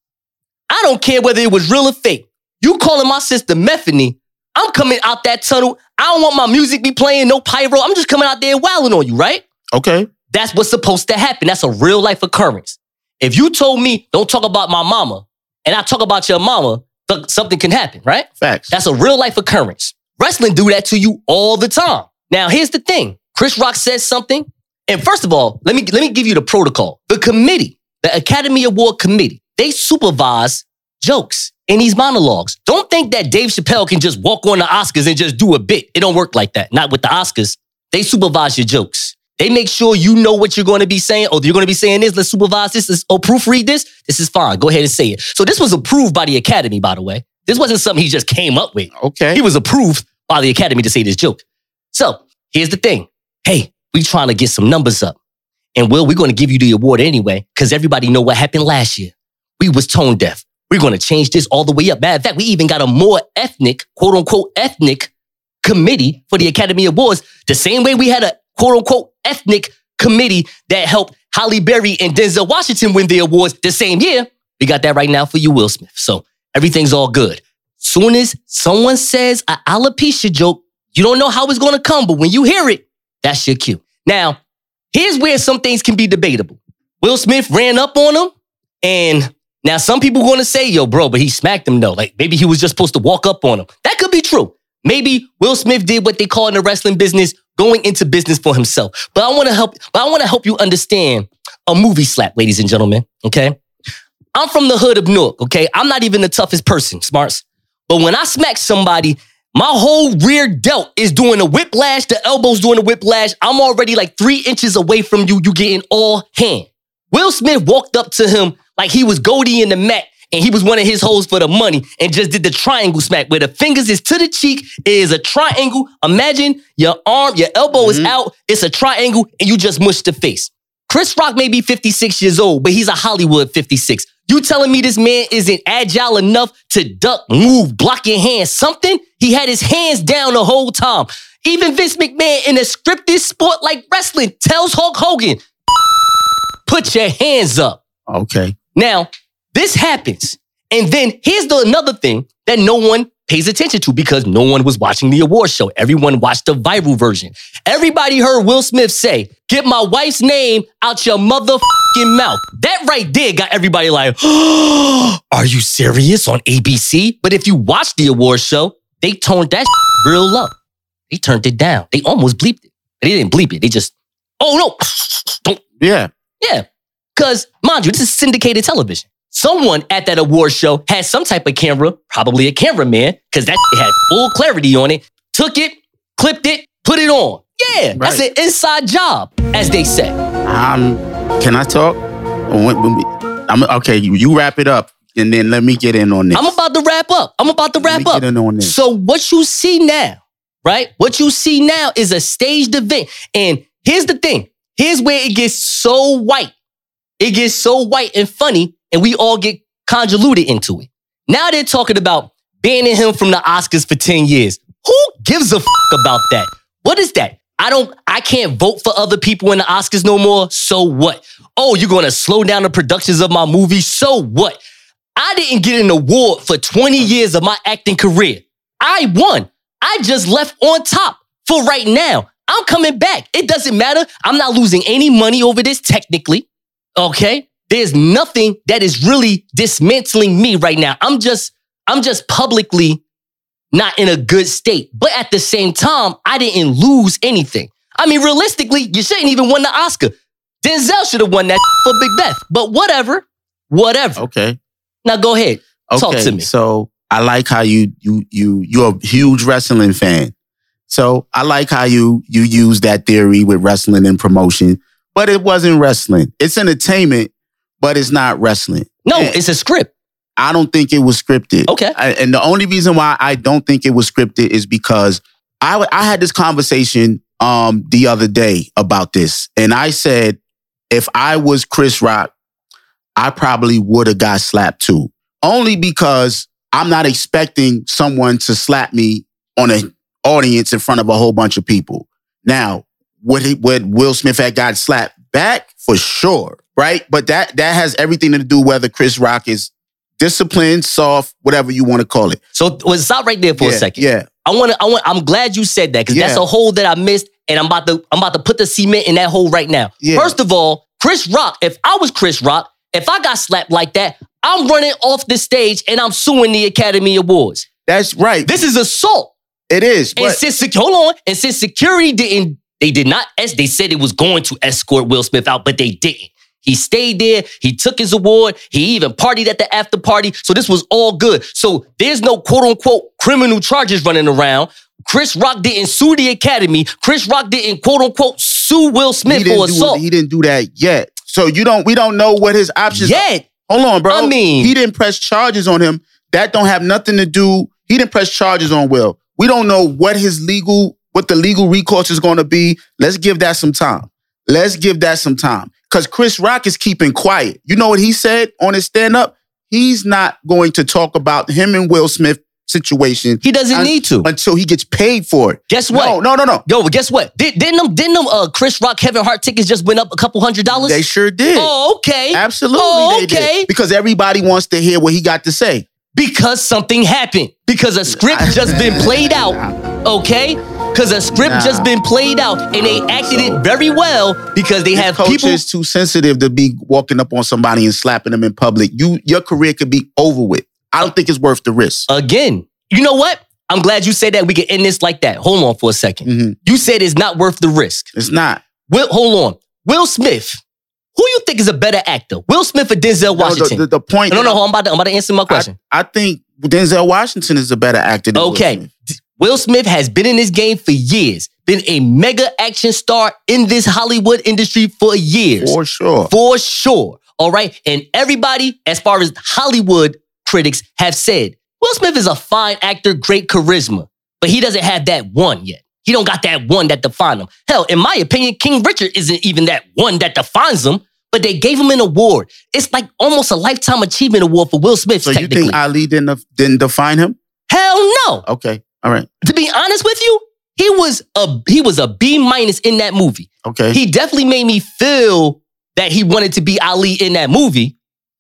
I don't care whether it was real or fake. You calling my sister Methany, I'm coming out that tunnel. I don't want my music be playing, no pyro. I'm just coming out there wailing on you, right? Okay. That's what's supposed to happen. That's a real life occurrence. If you told me, don't talk about my mama, and I talk about your mama, th- something can happen, right? Facts. That's a real life occurrence. Wrestling do that to you all the time. Now, here's the thing. Chris Rock says something. And first of all, let me, let me give you the protocol. The committee, the Academy Award Committee, they supervise jokes in these monologues. Don't think that Dave Chappelle can just walk on the Oscars and just do a bit. It don't work like that. Not with the Oscars. They supervise your jokes. They make sure you know what you're going to be saying. Oh, you're going to be saying this. Let's supervise this. Let's, oh, proofread this. This is fine. Go ahead and say it. So this was approved by the Academy, by the way. This wasn't something he just came up with. Okay. He was approved by the Academy to say this joke. So here's the thing. Hey, we trying to get some numbers up. And Will, we're going to give you the award anyway, because everybody know what happened last year. We was tone deaf. We're going to change this all the way up. Matter of fact, we even got a more ethnic, quote unquote, ethnic committee for the Academy Awards. The same way we had a quote unquote ethnic committee that helped Halle Berry and Denzel Washington win the awards the same year. We got that right now for you, Will Smith. So everything's all good. Soon as someone says a alopecia joke, you don't know how it's going to come, but when you hear it, that's your cue. Now, here's where some things can be debatable. Will Smith ran up on him, and now some people going to say, yo, bro, but he smacked him though. Like maybe he was just supposed to walk up on him. That could be true. Maybe Will Smith did what they call in the wrestling business going into business for himself. But I want to help, but I want to help you understand a movie slap, ladies and gentlemen. Okay. I'm from the hood of Newark, okay? I'm not even the toughest person, Smartz. But when I smack somebody, my whole rear delt is doing a whiplash, the elbow's doing a whiplash. I'm already like three inches away from you. You getting all hand. Will Smith walked up to him like he was Goldie in the Mack and he was one of his hoes for the money and just did the triangle smack where the fingers is to the cheek. It is a triangle. Imagine your arm, your elbow is mm-hmm. out. It's a triangle and you just mush the face. Chris Rock may be 56 years old, but he's a Hollywood 56. You telling me this man isn't agile enough to duck, move, block your hands, something? He had his hands down the whole time. Even Vince McMahon in a scripted sport like wrestling tells Hulk Hogan, put your hands up. Okay. Now, this happens. And then here's the another thing that no one pays attention to because no one was watching the award show. Everyone watched the viral version. Everybody heard Will Smith say, Get my wife's name out your motherfucking mouth. That right there got everybody like, Are you serious on ABC? But if you watch the award show, they toned that real low. They turned it down. They almost bleeped it. They didn't bleep it. They just, oh no. Don't. Yeah. Yeah. Because, mind you, this is syndicated television. Someone at that award show had some type of camera, probably a cameraman, because that had full clarity on it, took it, clipped it, put it on. Yeah, that's an inside job, as they say. Um, can I talk? When- when we- I'm, okay, you, wrap it up, and then let me get in on this. I'm about to wrap up. I'm about to wrap up. get in on this. So what you see now, right? What you see now is a staged event. And here's the thing. Here's where it gets so white. It gets so white and funny, and we all get convoluted into it. Now they're talking about banning him from the Oscars for 10 years. Who gives a fuck about that? What is that? I don't, I can't vote for other people in the Oscars no more. So what? Oh, you're gonna slow down the productions of my movie. So what? I didn't get an award for 20 years of my acting career. I won. I just left on top for right now. I'm coming back. It doesn't matter. I'm not losing any money over this technically. Okay? There's nothing that is really dismantling me right now. I'm just I'm just publicly not in a good state. But at the same time, I didn't lose anything. I mean, realistically, you shouldn't even won the Oscar. Denzel should have won that for Macbeth. But whatever. Whatever. Okay. Now go ahead. Talk to me. So I like how you you you you're a huge wrestling fan. So I like how you you use that theory with wrestling and promotion, but it wasn't wrestling. It's entertainment, but it's not wrestling. No, it's a script. I don't think it was scripted. Okay. I- and the only reason why I don't think it was scripted is because I, I had this conversation um the other day about this, and I said if I was Chris Rock, I probably would have got slapped too. Only because I'm not expecting someone to slap me on an audience in front of a whole bunch of people. Now, would he, would Will Smith have got slapped back for sure, right? But that that has everything to do whether Chris Rock is disciplined, soft, whatever you want to call it. So well, stop right there for a second. yeah. I want to. I want. I'm glad you said that because that's a hole that I missed, and I'm about to. I'm about to put the cement in that hole right now. Yeah. First of all, Chris Rock. If I was Chris Rock, if I got slapped like that, I'm running off the stage and I'm suing the Academy Awards. That's right. This is assault. It is. And since hold on, and since security didn't, they did not. They said, it was going to escort Will Smith out, but they didn't. He stayed there. He took his award. He even partied at the after party. So this was all good. So there's no quote unquote criminal charges running around. Chris Rock didn't sue the Academy. Chris Rock didn't quote unquote sue Will Smith for do, assault. he didn't do that yet. So you don't we don't know what his options Yet. Hold on, bro. I mean- he didn't press charges on him. That don't have nothing to do. He didn't press charges on Will. We don't know what his legal what the legal recourse is going to be. Let's give that some time. Let's give that some time. Cuz Chris Rock is keeping quiet. You know what he said on his stand up? He's not going to talk about him and Will Smith situation. He doesn't need to until he gets paid for it. Guess what? No, no, no, no. Yo, but guess what? Did, didn't them didn't them uh, Chris Rock Kevin Hart tickets just went up a couple hundred dollars? They sure did. Oh, okay. Absolutely. Oh, they did. okay. Because everybody wants to hear what he got to say. Because something happened. Because a script just been played out. Okay? Because a script Nah. just been played out and they acted it very well because they have Coach people. is too sensitive to be walking up on somebody and slapping them in public. You, your career could be over with. I don't think it's worth the risk. Again, you know what? I'm glad you said that. We can end this like that. Hold on for a 2nd Mm-hmm. You said it's not worth the risk. It's not. Will, hold on. Will Smith. Who you think is a better actor? Will Smith or Denzel No, the- Washington? the- the point No, that no, I'm about to, I'm about to answer my question. I think Denzel Washington is a better actor than Will Okay. Will Smith has been in this game for years, been a mega action star in this Hollywood industry for years. For sure. For sure. All right. And everybody, as far as Hollywood critics have said, Will Smith is a fine actor, great charisma, but he doesn't have that one yet. he don't got that one that defines him. Hell, in my opinion, King Richard isn't even that one that defines him. But they gave him an award. It's like almost a lifetime achievement award for Will Smith. So you think Ali didn't didn't define him? Hell no. Okay. All right. To be honest with you, he was a he was a B minus in that movie. Okay. He definitely made me feel that he wanted to be Ali in that movie.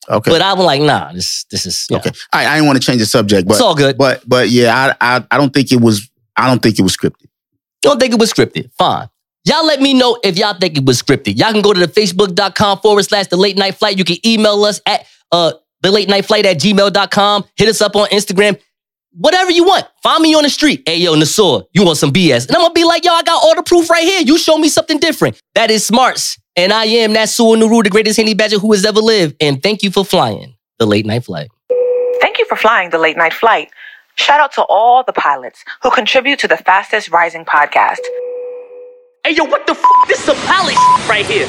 Okay. But I'm like, nah, this this is. Okay. I, I didn't want to change the subject, but It's all good. But but yeah, I, I I don't think it was I don't think it was scripted. You don't think it was scripted? Fine. Y'all let me know if y'all think it was scripted. Y'all can go to the facebook.com forward slash the late night flight. You can email us at uh the late night flight at gmail.com. Hit us up on Instagram. Whatever you want. Find me on the street. Hey, yo, Nasor, you want some BS? And I'm gonna be like, yo, I got all the proof right here. You show me something different. That is Smartz. And I am Nasur Nuru, the greatest Henny Badger who has ever lived. And thank you for flying the late night flight. Thank you for flying the late night flight. Shout out to all the pilots who contribute to the fastest rising podcast. Hey, yo, what the f? This is some palace right here.